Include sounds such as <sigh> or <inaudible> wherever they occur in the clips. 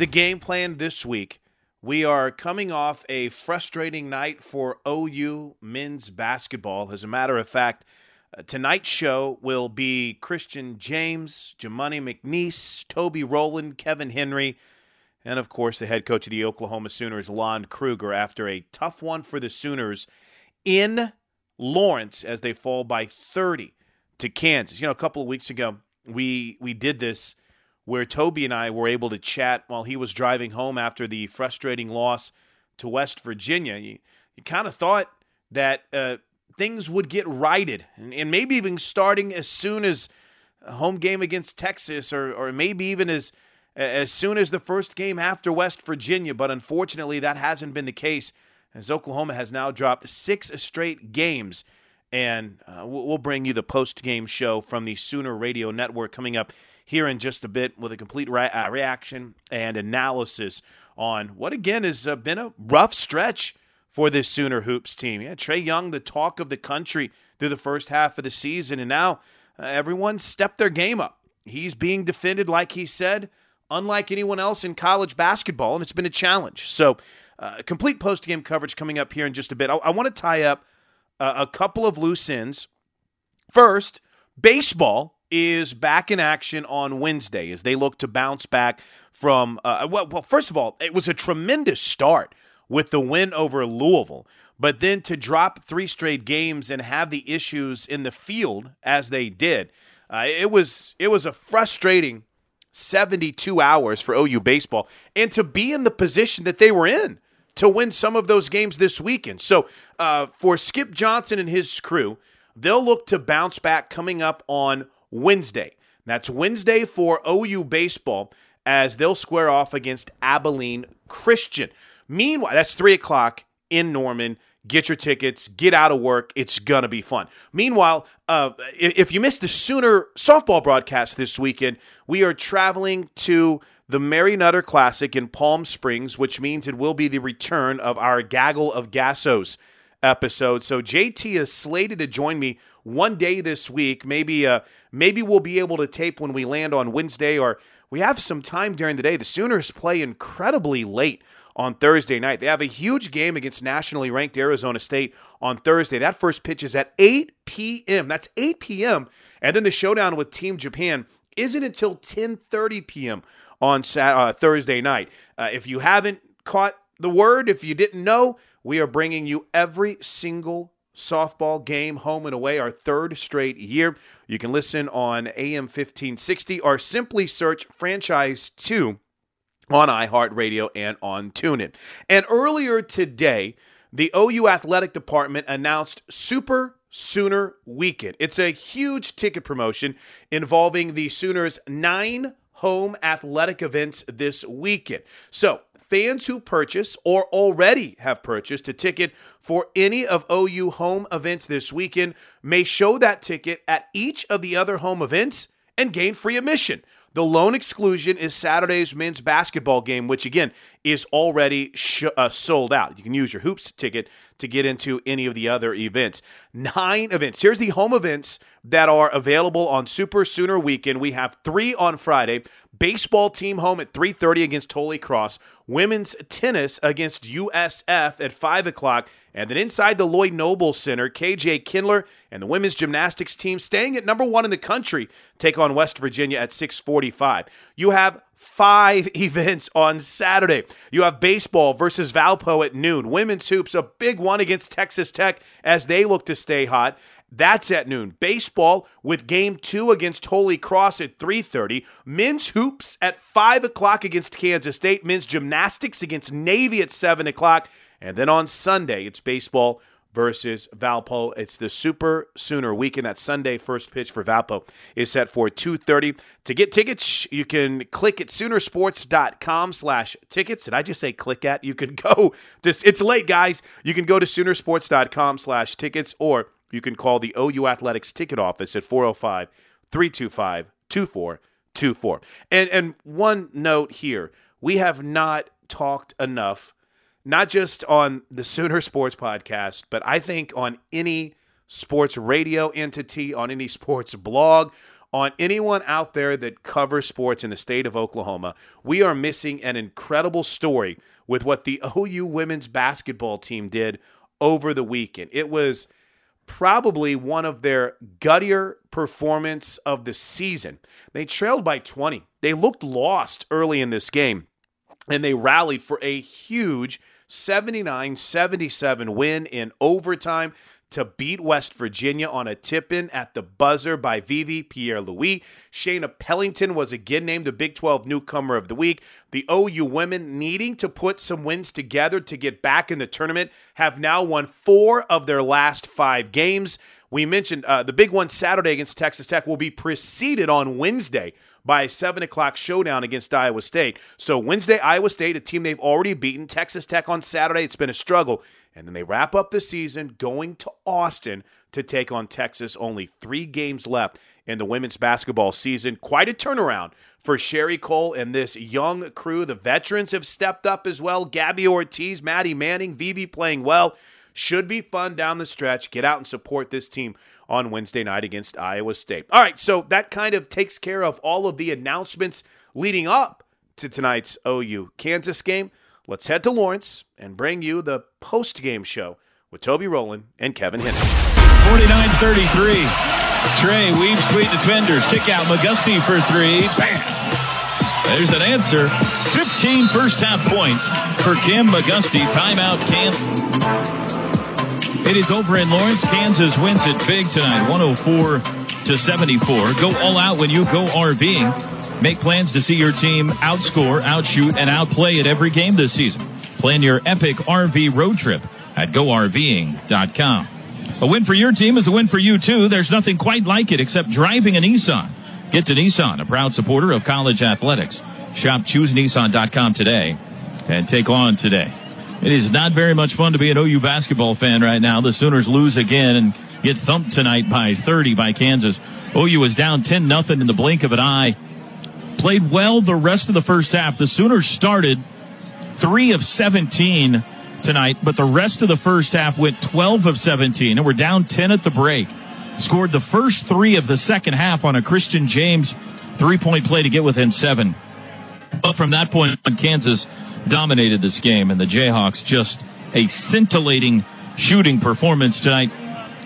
the game plan this week, we are coming off a frustrating night for OU men's basketball. As a matter of fact, uh, tonight's show will be Christian James, Jamuni McNeace, Toby Rowland, Kevin Henry, and of course the head coach of the Oklahoma Sooners, Lon Kruger, after a tough one for the Sooners in Lawrence as they fall by 30 to Kansas. You know, a couple of weeks ago, we we did this where Toby and I were able to chat while he was driving home after the frustrating loss to West Virginia. You, you kind of thought that uh, things would get righted, and, and, maybe even starting as soon as a home game against Texas, or or maybe even as as soon as the first game after West Virginia. But unfortunately, that hasn't been the case, as Oklahoma has now dropped six straight games. And uh, we'll bring you the post game show from the Sooner Radio Network coming up here in just a bit with a complete re- uh, reaction and analysis on what, again, has uh, been a rough stretch for this Sooner Hoops team. Yeah, Trae Young, the talk of the country through the first half of the season, and now uh, everyone stepped their game up. He's being defended, like he said, unlike anyone else in college basketball, and it's been a challenge. So, uh, complete post game coverage coming up here in just a bit. I, I want to tie up uh, a couple of loose ends. First, baseball is back in action on Wednesday as they look to bounce back from. Uh, well, well, first of all, it was a tremendous start with the win over Louisville, but then to drop three straight games and have the issues in the field as they did, uh, it was it was a frustrating 72 hours for OU baseball, and to be in the position that they were in to win some of those games this weekend. So uh, for Skip Johnson and his crew, they'll look to bounce back coming up on Wednesday. That's Wednesday for OU baseball as they'll square off against Abilene Christian. Meanwhile, that's 3 o'clock in Norman. Get your tickets, get out of work. It's going to be fun. Meanwhile, uh, if you missed the Sooner softball broadcast this weekend, we are traveling to the Mary Nutter Classic in Palm Springs, which means it will be the return of our Gaggle of Gassos episode. So JT is slated to join me one day this week. Maybe uh, maybe we'll be able to tape when we land on Wednesday, or we have some time during the day. The Sooners play incredibly late on Thursday night. They have a huge game against nationally ranked Arizona State on Thursday. That first pitch is at 8 p.m. That's 8 p.m. And then the showdown with Team Japan isn't until 10:30 p.m. on uh, Thursday night. Uh, if you haven't caught the word, if you didn't know, we are bringing you every single softball game, home and away, our third straight year. You can listen on AM 1560 or simply search Franchise 2 on iHeartRadio and on TuneIn. And earlier today, the OU athletic department announced Super Sooner Weekend. It's a huge ticket promotion involving the Sooners' nine home athletic events this weekend. So, fans who purchase or already have purchased a ticket for any of OU home events this weekend may show that ticket at each of the other home events and gain free admission. The lone exclusion is Saturday's men's basketball game, which again is already sh- uh, sold out. You can use your hoops ticket to get into any of the other events. Nine events. Here's the home events that are available on Super Sooner Weekend. We have three on Friday. Baseball team home at 3:30 against Holy Cross. Women's tennis against USF at 5 o'clock. And then inside the Lloyd Noble Center, KJ Kindler and the women's gymnastics team staying at number one in the country take on West Virginia at 645. You have five <laughs> events on Saturday. You have baseball versus Valpo at noon. Women's hoops, a big one against Texas Tech as they look to stay hot. That's at noon. Baseball with game two against Holy Cross at 3.30. Men's hoops at 5 o'clock against Kansas State. Men's gymnastics against Navy at 7 o'clock. And then on Sunday, it's baseball versus Valpo. It's the Super Sooner weekend. That Sunday first pitch for Valpo is set for 2.30. To get tickets, you can click at Soonersports.com slash tickets. Did I just say click at? You can <laughs> go to, it's late, guys. You can go to Soonersports.com slash tickets or you can call the OU Athletics ticket office at 405 325 2424. And and one note here, we have not talked enough not just on the Sooner Sports podcast, but I think on any sports radio entity, on any sports blog, on anyone out there that covers sports in the state of Oklahoma, we are missing an incredible story with what the OU women's basketball team did over the weekend. It was probably one of their guttier performance of the season. They trailed by 20. They looked lost early in this game and they rallied for a huge 79 77 win in overtime to beat West Virginia on a tip in at the buzzer by Vivi Pierre Louis. Shaina Pellington was again named the Big 12 Newcomer of the Week. The OU women, needing to put some wins together to get back in the tournament, have now won four of their last five games. We mentioned uh, the big one Saturday against Texas Tech will be preceded on Wednesday by a 7 o'clock showdown against Iowa State. So, Wednesday, Iowa State, a team they've already beaten. Texas Tech on Saturday, it's been a struggle. And then they wrap up the season going to Austin to take on Texas. Only three games left in the women's basketball season. Quite a turnaround for Sherri Coale and this young crew. The veterans have stepped up as well. Gabby Ortiz, Maddie Manning, Vivi playing well. Should be fun down the stretch. Get out and support this team on Wednesday night against Iowa State. All right, so that kind of takes care of all of the announcements leading up to tonight's OU Kansas game. Let's head to Lawrence and bring you the post game show with Toby Rowland and Kevin Henry. 49 33. Trae weaves between defenders. Kick out McGusty for three. Bam. There's an answer. 15 first half points for Cam McGusty. Timeout, Kansas. It is over in Lawrence. Kansas wins it big tonight, 104 to 74. Go all out when you go RVing. Make plans to see your team outscore, outshoot, and outplay at every game this season. Plan your epic RV road trip at GoRVing.com. A win for your team is a win for you too. There's nothing quite like it except driving a Nissan. Get to Nissan, a proud supporter of college athletics. Shop choosenissan.com today and take on today. It is not very much fun to be an OU basketball fan right now. The Sooners lose again and get thumped tonight by 30 by Kansas. OU was down 10 nothing in the blink of an eye. Played well the rest of the first half. The Sooners started 3 of 17 tonight, but the rest of the first half went 12 of 17 and we're down 10 at the break. Scored the first 3 of the second half on a Christian James three-point play to get within 7. But from that point on Kansas dominated this game, and the Jayhawks just a scintillating shooting performance tonight.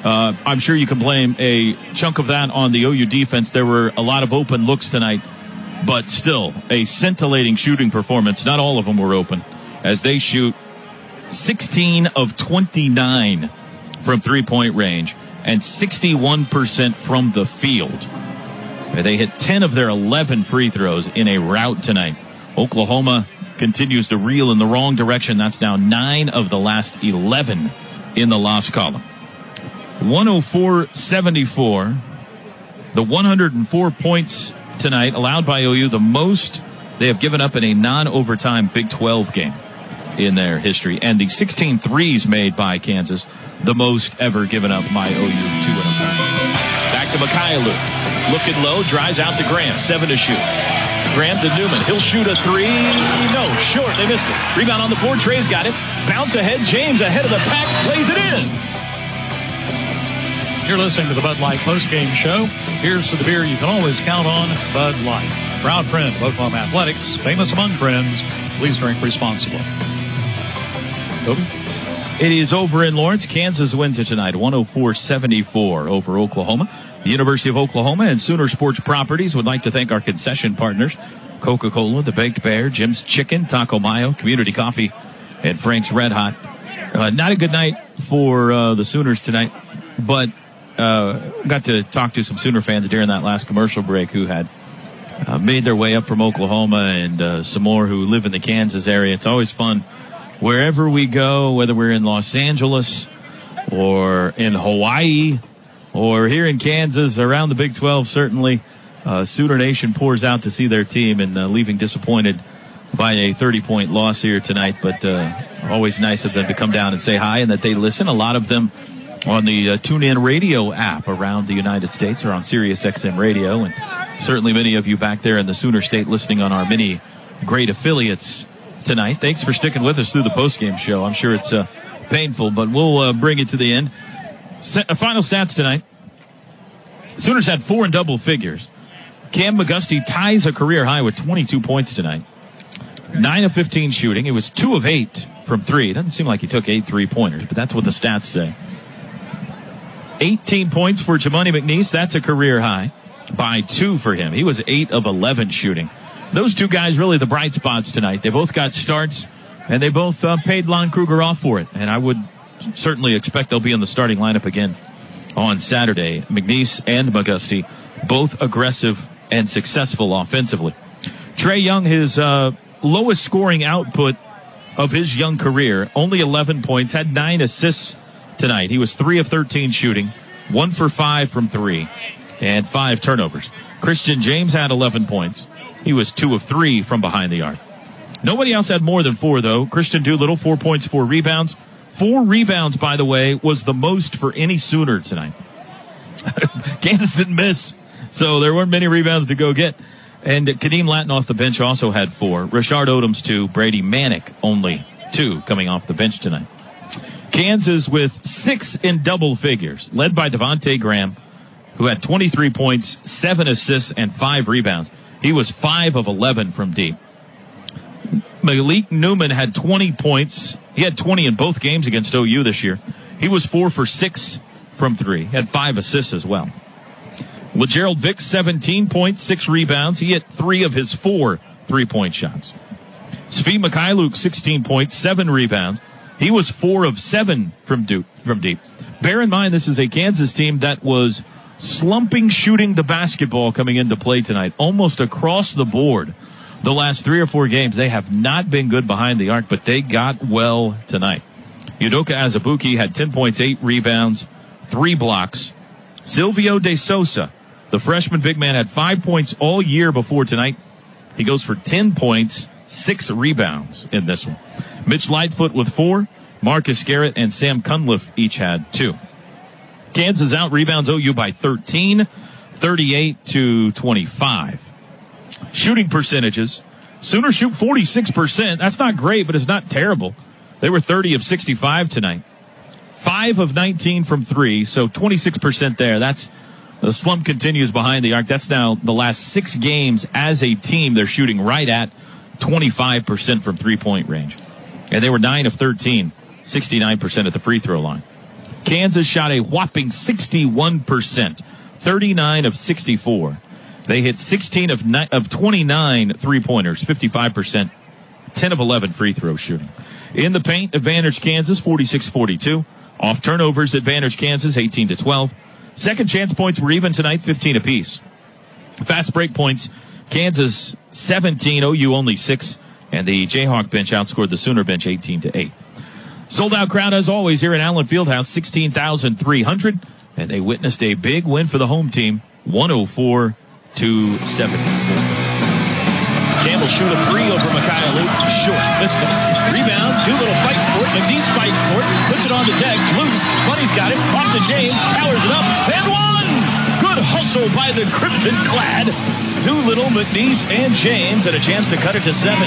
Uh, I'm sure you can blame a chunk of that on the OU defense. There were a lot of open looks tonight, but still a scintillating shooting performance. Not all of them were open as they shoot 16 of 29 from three point range and 61% from the field. They hit 10 of their 11 free throws in a rout tonight. Oklahoma continues to reel in the wrong direction. That's now nine of the last 11 in the loss column. 104 74. The 104 points tonight allowed by OU, the most they have given up in a non overtime Big 12 game in their history. And the 16 threes made by Kansas, the most ever given up by OU two in a Back to Mykhailiuk. Looking low, drives out to Graham. Seven to shoot. Graham to Newman. He'll shoot a three. No, short. They missed it. Rebound on the floor. Trae's got it. Bounce ahead. James ahead of the pack. Plays it in. You're listening to the Bud Light postgame show. Here's to the beer you can always count on, Bud Light. Proud friend of Oklahoma Athletics, famous among friends. Please drink responsibly. Toby? It is over in Lawrence. Kansas wins it tonight, 104-74 over Oklahoma. The University of Oklahoma and Sooner Sports Properties would like to thank our concession partners, Coca-Cola, the Baked Bear, Jim's Chicken, Taco Mayo, Community Coffee, and Frank's Red Hot. Uh, not a good night for uh, the Sooners tonight, but uh, got to talk to some Sooner fans during that last commercial break who had uh, made their way up from Oklahoma and uh, some more who live in the Kansas area. It's always fun wherever we go, whether we're in Los Angeles or in Hawaii or here in Kansas, around the Big 12, certainly. Uh, Sooner Nation pours out to see their team and uh, leaving disappointed by a 30 point loss here tonight, but uh, always nice of them to come down and say hi and that they listen. A lot of them on the uh, TuneIn Radio app around the United States or on Sirius XM Radio, and certainly many of you back there in the Sooner State listening on our many great affiliates tonight. Thanks for sticking with us through the postgame show. I'm sure it's uh, painful, but we'll uh, bring it to the end. Uh, final stats tonight. Sooners had four in double figures. Cam McGusty ties a career high with 22 points tonight. 9 of 15 shooting. It was 2 of 8 from 3. It doesn't seem like he took 8 three pointers, but that's what the stats say. 18 points for Jamuni McNeace. That's a career high by 2 for him. He was 8 of 11 shooting. Those two guys really the bright spots tonight. They both got starts, and they both uh, paid Lon Kruger off for it. And I would certainly expect they'll be in the starting lineup again on Saturday. McNeace and McGusty, both aggressive and successful offensively. Trae Young, his uh, lowest scoring output of his young career, only 11 points, had nine assists tonight. He was three of 13 shooting, one for five from three, and five turnovers. Christian James had 11 points. He was two of three from behind the arc. Nobody else had more than four, though. Christian Doolittle, four points, four rebounds. Four rebounds, by the way, was the most for any Sooner tonight. <laughs> Kansas didn't miss, so there weren't many rebounds to go get. And Khadeem Lattin off the bench also had four. Rashard Odomes two. Brady Manek only two coming off the bench tonight. Kansas with six in double figures, led by Devonte Graham, who had 23 points, seven assists, and five rebounds. He was five of 11 from deep. Malik Newman had 20 points. He had 20 in both games against OU this year. He was four for six from three. Had five assists as well. Lagerald Vick, 17 points, six rebounds. He hit three of his four three point shots. Svi Mykhailiuk, 16 points, seven rebounds. He was four of seven from, deep, from deep. Bear in mind, this is a Kansas team that was slumping shooting the basketball coming into play tonight, almost across the board the last three or four games. They have not been good behind the arc, but they got well tonight. Udoka Azubuike had 10 points, eight rebounds, three blocks. Silvio De Sousa, the freshman big man, had five points all year before tonight. He goes for 10 points, six rebounds in this one. Mitch Lightfoot with four. Marcus Garrett and Sam Cunliffe each had two. Kansas out rebounds OU by 13, 38 to 25. Shooting percentages. Sooners shoot 46%. That's not great, but it's not terrible. They were 30 of 65 tonight. Five of 19 from three, so 26% there. That's the slump continues behind the arc. That's now the last six games as a team. They're shooting right at 25% from three point range. And they were nine of 13, 69% at the free throw line. Kansas shot a whopping 61%, 39 of 64. They hit 16 of, ni- of 29 three pointers, 55%, 10 of 11 free throw shooting. In the paint, advantage Kansas 46 42. Off turnovers, advantage Kansas 18 to 12. Second chance points were even tonight, 15 apiece. Fast break points, Kansas 17, OU only 6. and the Jayhawk bench outscored the Sooner bench 18 to 8. Sold out crowd as always here at Allen Fieldhouse, 16,300, and they witnessed a big win for the home team, 104 to 74. Campbell shoot a three over Mykhailiuk. Short. Missed it. Rebound. Doolittle fight for it. McNeace fight for it. Puts it on the deck. Loose. Money's got it. Off to James. Powers it up. And one. Good hustle by the Crimson Clad. Doolittle, McNeace, and James. And a chance to cut it to seven.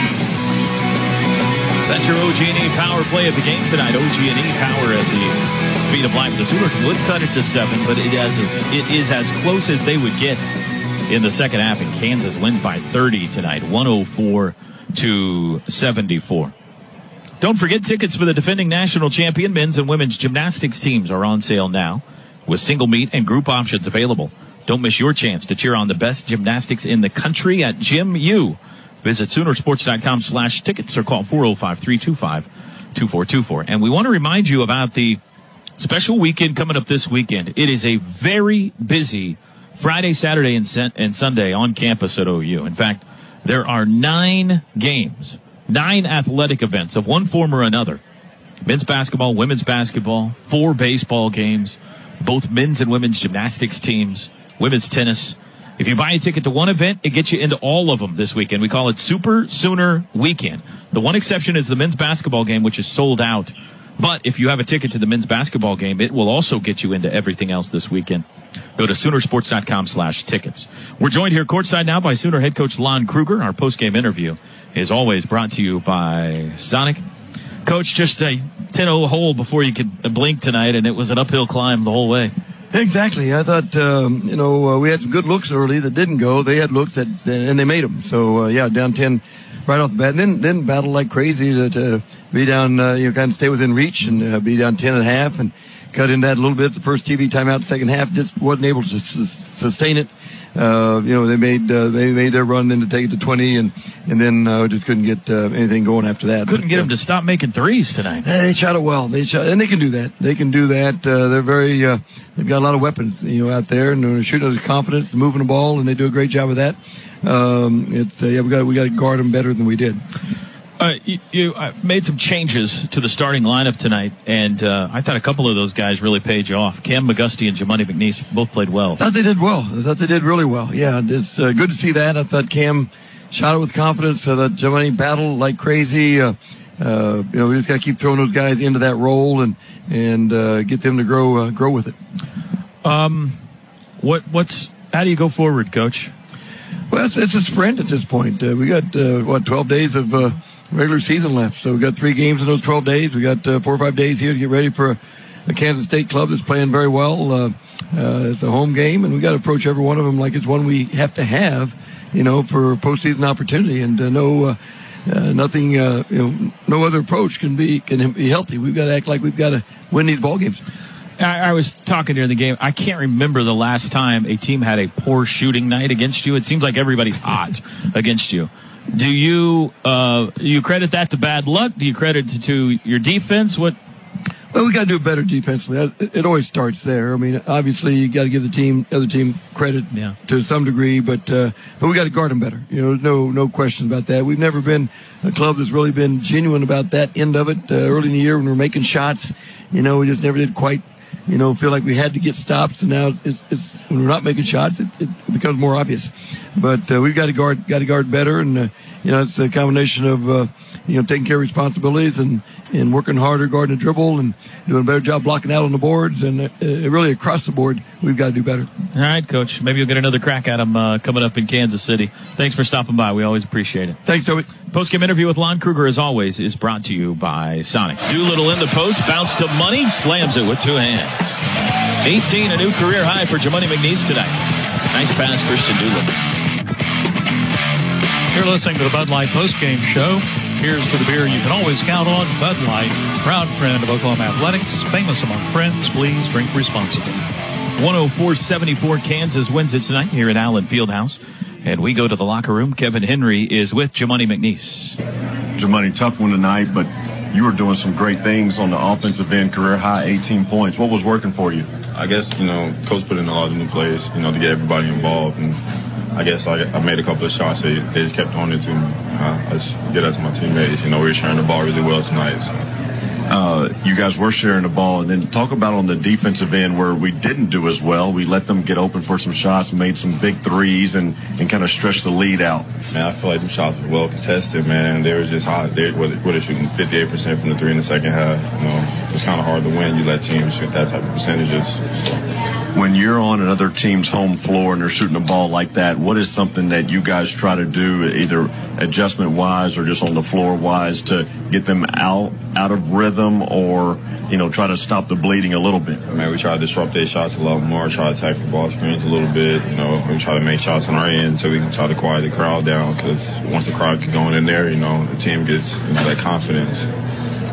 That's your OG&E power play of the game tonight. OG&E power at the speed of light. The Sooners would cut it to seven, but it is, it is as close as they would get in the second half, and Kansas wins by 30 tonight, 104 to 74. Don't forget tickets for the defending national champion men's and women's gymnastics teams are on sale now with single meet and group options available. Don't miss your chance to cheer on the best gymnastics in the country at Gym U. Visit Soonersports.com slash tickets or call 405-325-2424. And we want to remind you about the special weekend coming up this weekend. It is a very busy Friday, Saturday, and, and Sunday on campus at OU. In fact, there are nine games, nine athletic events of one form or another. Men's basketball, women's basketball, four baseball games, both men's and women's gymnastics teams, women's tennis. If you buy a ticket to one event, it gets you into all of them this weekend. We call it Super Sooner Weekend. The one exception is the men's basketball game, which is sold out. But if you have a ticket to the men's basketball game, it will also get you into everything else this weekend. Go to Soonersports.com slash tickets. We're joined here courtside now by Sooner head coach Lon Kruger. Our post-game interview is always brought to you by Sonic. Coach, just a 10-0 hole before you could blink tonight, and it was an uphill climb the whole way. Exactly. I thought, um, you know, uh, we had some good looks early that didn't go. They had looks that, and they made them. So, uh, yeah, down 10 right off the bat. And then, then battle like crazy to, to be down, uh, you know, kind of stay within reach and uh, be down 10 and a half and cut in that a little bit. The first TV timeout, second half, just wasn't able to sustain it. Uh, you know, they made uh, they made their run then to take it to 20, and and then uh, just couldn't get uh, anything going after that. Couldn't but, get them to stop making threes tonight. They shot it well. They shot, and they can do that. They can do that. Uh, they're very. Uh, they've got a lot of weapons, you know, out there, and they're shooting with confidence, moving the ball, and they do a great job of that. Um, it's yeah, we got we got to guard them better than we did. Uh, you, you uh, made some changes to the starting lineup tonight, and uh, I thought a couple of those guys really paid you off. Cam McGusty and Jamuni McNeace both played well. I thought they did well. I thought they did really well. Yeah, it's uh, good to see that. I thought Cam shot it with confidence. I thought Jamuni battled like crazy. Uh, uh, you know, we just got to keep throwing those guys into that role and and get them to grow grow with it. Um, what what's how do you go forward, Coach? Well, it's, it's a sprint at this point. we got what twelve days of regular season left. So we got three games in those 12 days. We got uh, four or five days here to get ready for a, Kansas State club that's playing very well. Uh, uh, it's a home game, and we got to approach every one of them like it's one we have to have, you know, for postseason opportunity. And uh, no, uh, uh, nothing, you know, no other approach can be can be healthy. We've got to act like we've got to win these ball games. I, I was talking during the game. I can't remember the last time a team had a poor shooting night against you. It seems like everybody's <laughs> hot against you. Do you uh, you credit that to bad luck? Do you credit it to your defense? What? Well, we got to do better defensively. It always starts there. I mean, obviously, you got to give the team, other team, credit yeah. to some degree, but uh, but we got to guard them better. You know, no no questions about that. We've never been a club that's really been genuine about that end of it. Uh, early in the year when we are making shots, you know, we just never did quite you know, feel like we had to get stops, and now it's, it's when we're not making shots, it, it becomes more obvious. But uh, we've got to guard, got to guard better, and uh, you know, it's a combination of uh, you know taking care of responsibilities and and working harder guarding the dribble and doing a better job blocking out on the boards, and uh, really across the board, we've got to do better. All right, coach. Maybe you'll get another crack at him uh, coming up in Kansas City. Thanks for stopping by. We always appreciate it. Thanks, Toby. Post game interview with Lon Kruger, as always, is brought to you by Sonic. Doolittle in the post, bounce to money, slams it with two hands. 18, a new career high for Jamuni McNeace tonight. Nice pass, Christian Doolittle. You're listening to the Bud Light postgame show. Here's to the beer you can always count on, Bud Light, proud friend of Oklahoma Athletics, famous among friends. Please drink responsibly. 104-74 Kansas wins it tonight here at Allen Fieldhouse. And we go to the locker room. Kevin Henry is with Jamuni McNeace. Jamuni, tough one tonight, but you were doing some great things on the offensive end, career high 18 points. What was working for you? I guess, you know, coach put in a lot of new players, you know, to get everybody involved. And I guess I, I, made a couple of shots. They, they just kept on it to me. I, I just get that to my teammates. You know, we were sharing the ball really well tonight. So uh, you guys were sharing the ball. And then talk about on the defensive end where we didn't do as well. We let them get open for some shots, made some big threes, and, and kind of stretched the lead out. Man, I feel like the shots were well contested, man. They were just hot. They were, were shooting 58% from the three in the second half. You know, it's kind of hard to win. You let teams shoot that type of percentages. So when you're on another team's home floor and they're shooting a ball like that, what is something that you guys try to do, either adjustment wise or just on the floor wise, to get them out out of rhythm or you know try to stop the bleeding a little bit? I mean, we try to disrupt their shots a lot more, try to attack the ball screens a little bit. You know, we try to make shots on our end so we can try to quiet the crowd down because once the crowd gets going in there, you know, the team gets you know, that confidence.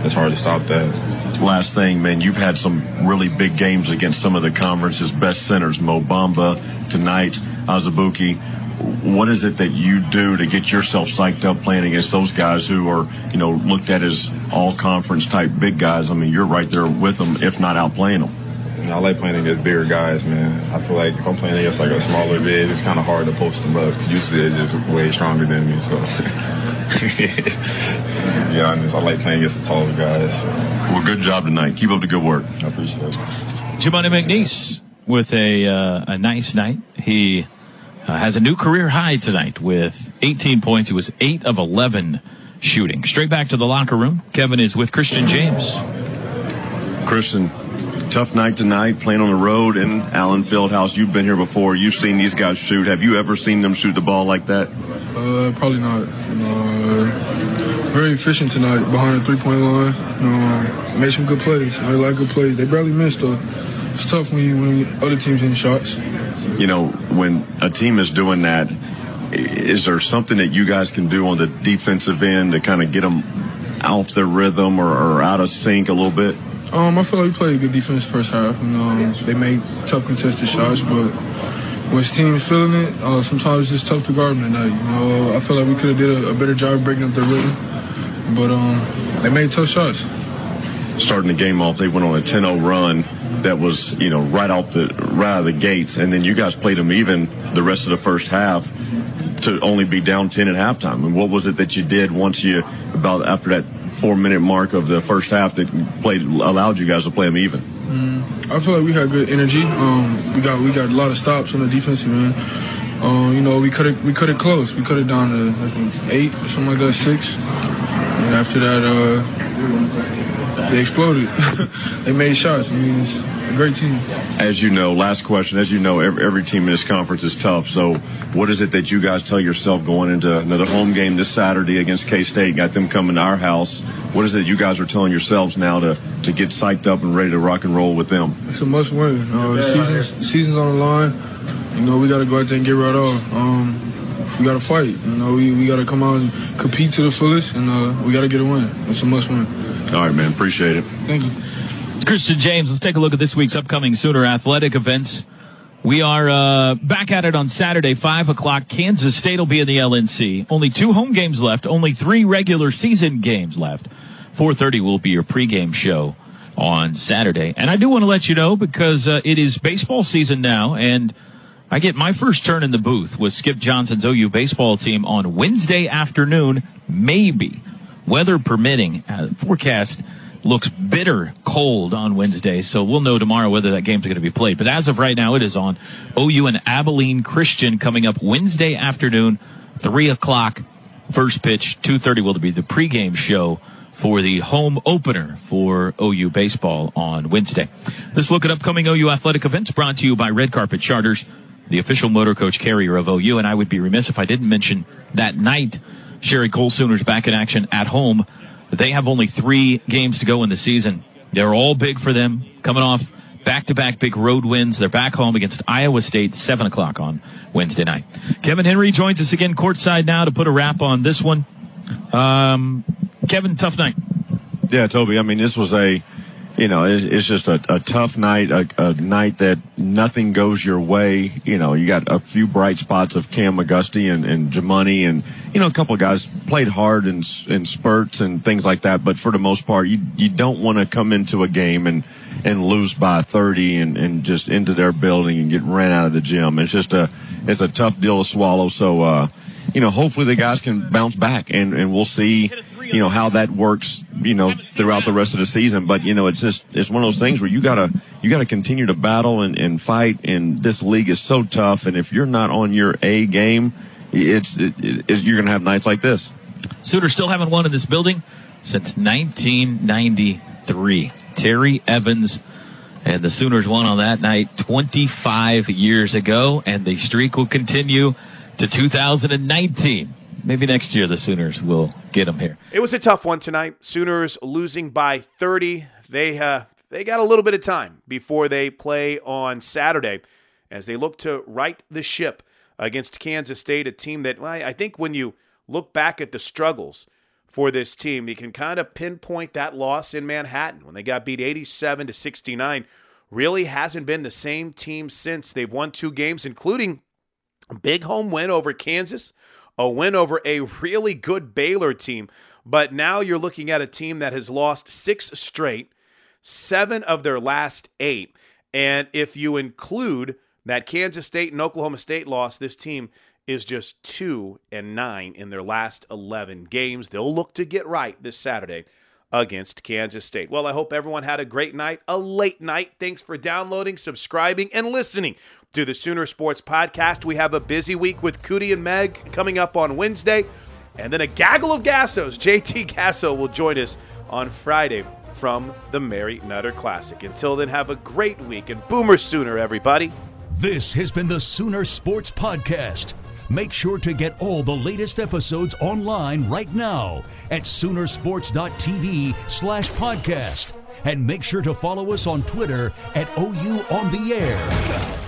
It's hard to stop that last thing, man, you've had some really big games against some of the conference's best centers, Mo Bamba tonight, Azubuike. What is it that you do to get yourself psyched up playing against those guys who are, you know, looked at as all conference type big guys? I mean, you're right there with them, if not outplaying them. I like playing against bigger guys, man. I feel like if I'm playing against like a smaller big, it's kind of hard to post them up. Usually they're just way stronger than me, so. <laughs> to be honest, I like playing against the taller guys. Well, good job tonight. Keep up the good work. I appreciate it. Jamuni McNeace with a uh, a nice night. He uh, has a new career high tonight with 18 points. He was 8 of 11 shooting. Straight back to the locker room. Kevin is with Christian James. Christian, tough night tonight, playing on the road in Allen Fieldhouse. You've been here before. You've seen these guys shoot. Have you ever seen them shoot the ball like that? Uh, probably not. Uh, very efficient tonight behind the three point line. Um, made some good plays. Made a lot of good plays. They barely missed though. It's tough when you when other teams hitting shots. You know, when a team is doing that, is there something that you guys can do on the defensive end to kind of get them off their rhythm or, or out of sync a little bit? Um, I feel like we played a good defense first half. You know, they made tough contested shots, but when the team is feeling it, uh, sometimes it's just tough to guard them tonight. You know, I feel like we could have did a, a better job breaking up their rhythm. But um, they made tough shots. Starting the game off, they went on a 10-0 run that was, you know, right off the right out of the gates, and then you guys played them even the rest of the first half to only be down 10 at halftime. And what was it that you did once you about after that four minute mark of the first half that played allowed you guys to play them even? I feel like we had good energy. Um, we got we got a lot of stops on the defensive end. Um, you know, we cut it we could have closed. We cut it down to I think eight or something like that, six. And after that, uh, they exploded. <laughs> they made shots. I mean, it's a great team. As you know, last question. As you know, every, every team in this conference is tough. So, what is it that you guys tell yourself going into another home game this Saturday against K State? Got them coming to our house. What is it you guys are telling yourselves now to to get psyched up and ready to rock and roll with them? It's a must win. Uh, the season's the season's on the line. You know, we got to go out there and get right off. Um, we got to fight. You know, we, we got to come out and compete to the fullest, and uh, we got to get a win. It's a must win. All right, man. Appreciate it. Thank you. Christian James. Let's take a look at this week's upcoming Sooner athletic events. We are uh, back at it on Saturday, 5 o'clock. Kansas State will be in the LNC. Only two home games left, only three regular season games left. 4.30 will be your pregame show on Saturday. And I do want to let you know because uh, it is baseball season now, and – I get my first turn in the booth with Skip Johnson's OU baseball team on Wednesday afternoon, maybe, weather permitting. Uh, forecast looks bitter cold on Wednesday, so we'll know tomorrow whether that game's going to be played. But as of right now, it is on OU and Abilene Christian coming up Wednesday afternoon, three o'clock. First pitch, two thirty will be the pregame show for the home opener for OU baseball on Wednesday. Let's look at upcoming OU athletic events brought to you by Red Carpet Charters the official motor coach carrier of OU. And I would be remiss if I didn't mention that night, Sherri Coale Sooners back in action at home. They have only three games to go in the season. They're all big for them, coming off back to back big road wins. They're back home against Iowa State, 7 o'clock on Wednesday night. Kevin Henry joins us again courtside now to put a wrap on this one. Um, Kevin, tough night. Yeah, Toby. I mean, this was a you know, it's just a, a tough night, a, a, night that nothing goes your way. You know, you got a few bright spots of Cam McGusty and, and Jamuni and, you know, a couple of guys played hard in, in spurts and things like that. But for the most part, you, you don't want to come into a game and, and lose by 30 and, and just into their building and get ran out of the gym. It's just a it's a tough deal to swallow. So uh, you know, hopefully the guys can bounce back and, and we'll see, you know, how that works, you know, throughout the rest of the season. But, you know, it's just, it's one of those things where you gotta, you gotta continue to battle and, and fight. And this league is so tough. And if you're not on your A game, it's, it, it's you're going to have nights like this. Sooners still haven't won in this building since 1993. Terry Evans and the Sooners won on that night 25 years ago, and the streak will continue to 2019. Maybe next year the Sooners will get them here. It was a tough one tonight. Sooners losing by 30. They uh, they got a little bit of time before they play on Saturday as they look to right the ship against Kansas State, a team that well, I think when you look back at the struggles for this team, you can kind of pinpoint that loss in Manhattan when they got beat 87 to 69. Really hasn't been the same team since. They've won two games, including a big home win over Kansas, a win over a really good Baylor team. But now you're looking at a team that has lost six straight, seven of their last eight. And if you include that Kansas State and Oklahoma State loss, this team is just two and nine in their last 11 games. They'll look to get right this Saturday against Kansas State. Well, I hope everyone had a great night, a late night. Thanks for downloading, subscribing, and listening to the Sooner Sports Podcast. We have a busy week with Cootie and Meg coming up on Wednesday, and then a gaggle of Gassos. <laughs> JT Gasso will join us on Friday from the Mary Nutter Classic. Until then, have a great week and Boomer Sooner, everybody. This has been the Sooner Sports Podcast. Make sure to get all the latest episodes online right now at Soonersports.tv slash podcast. And make sure to follow us on Twitter at OU On The Air.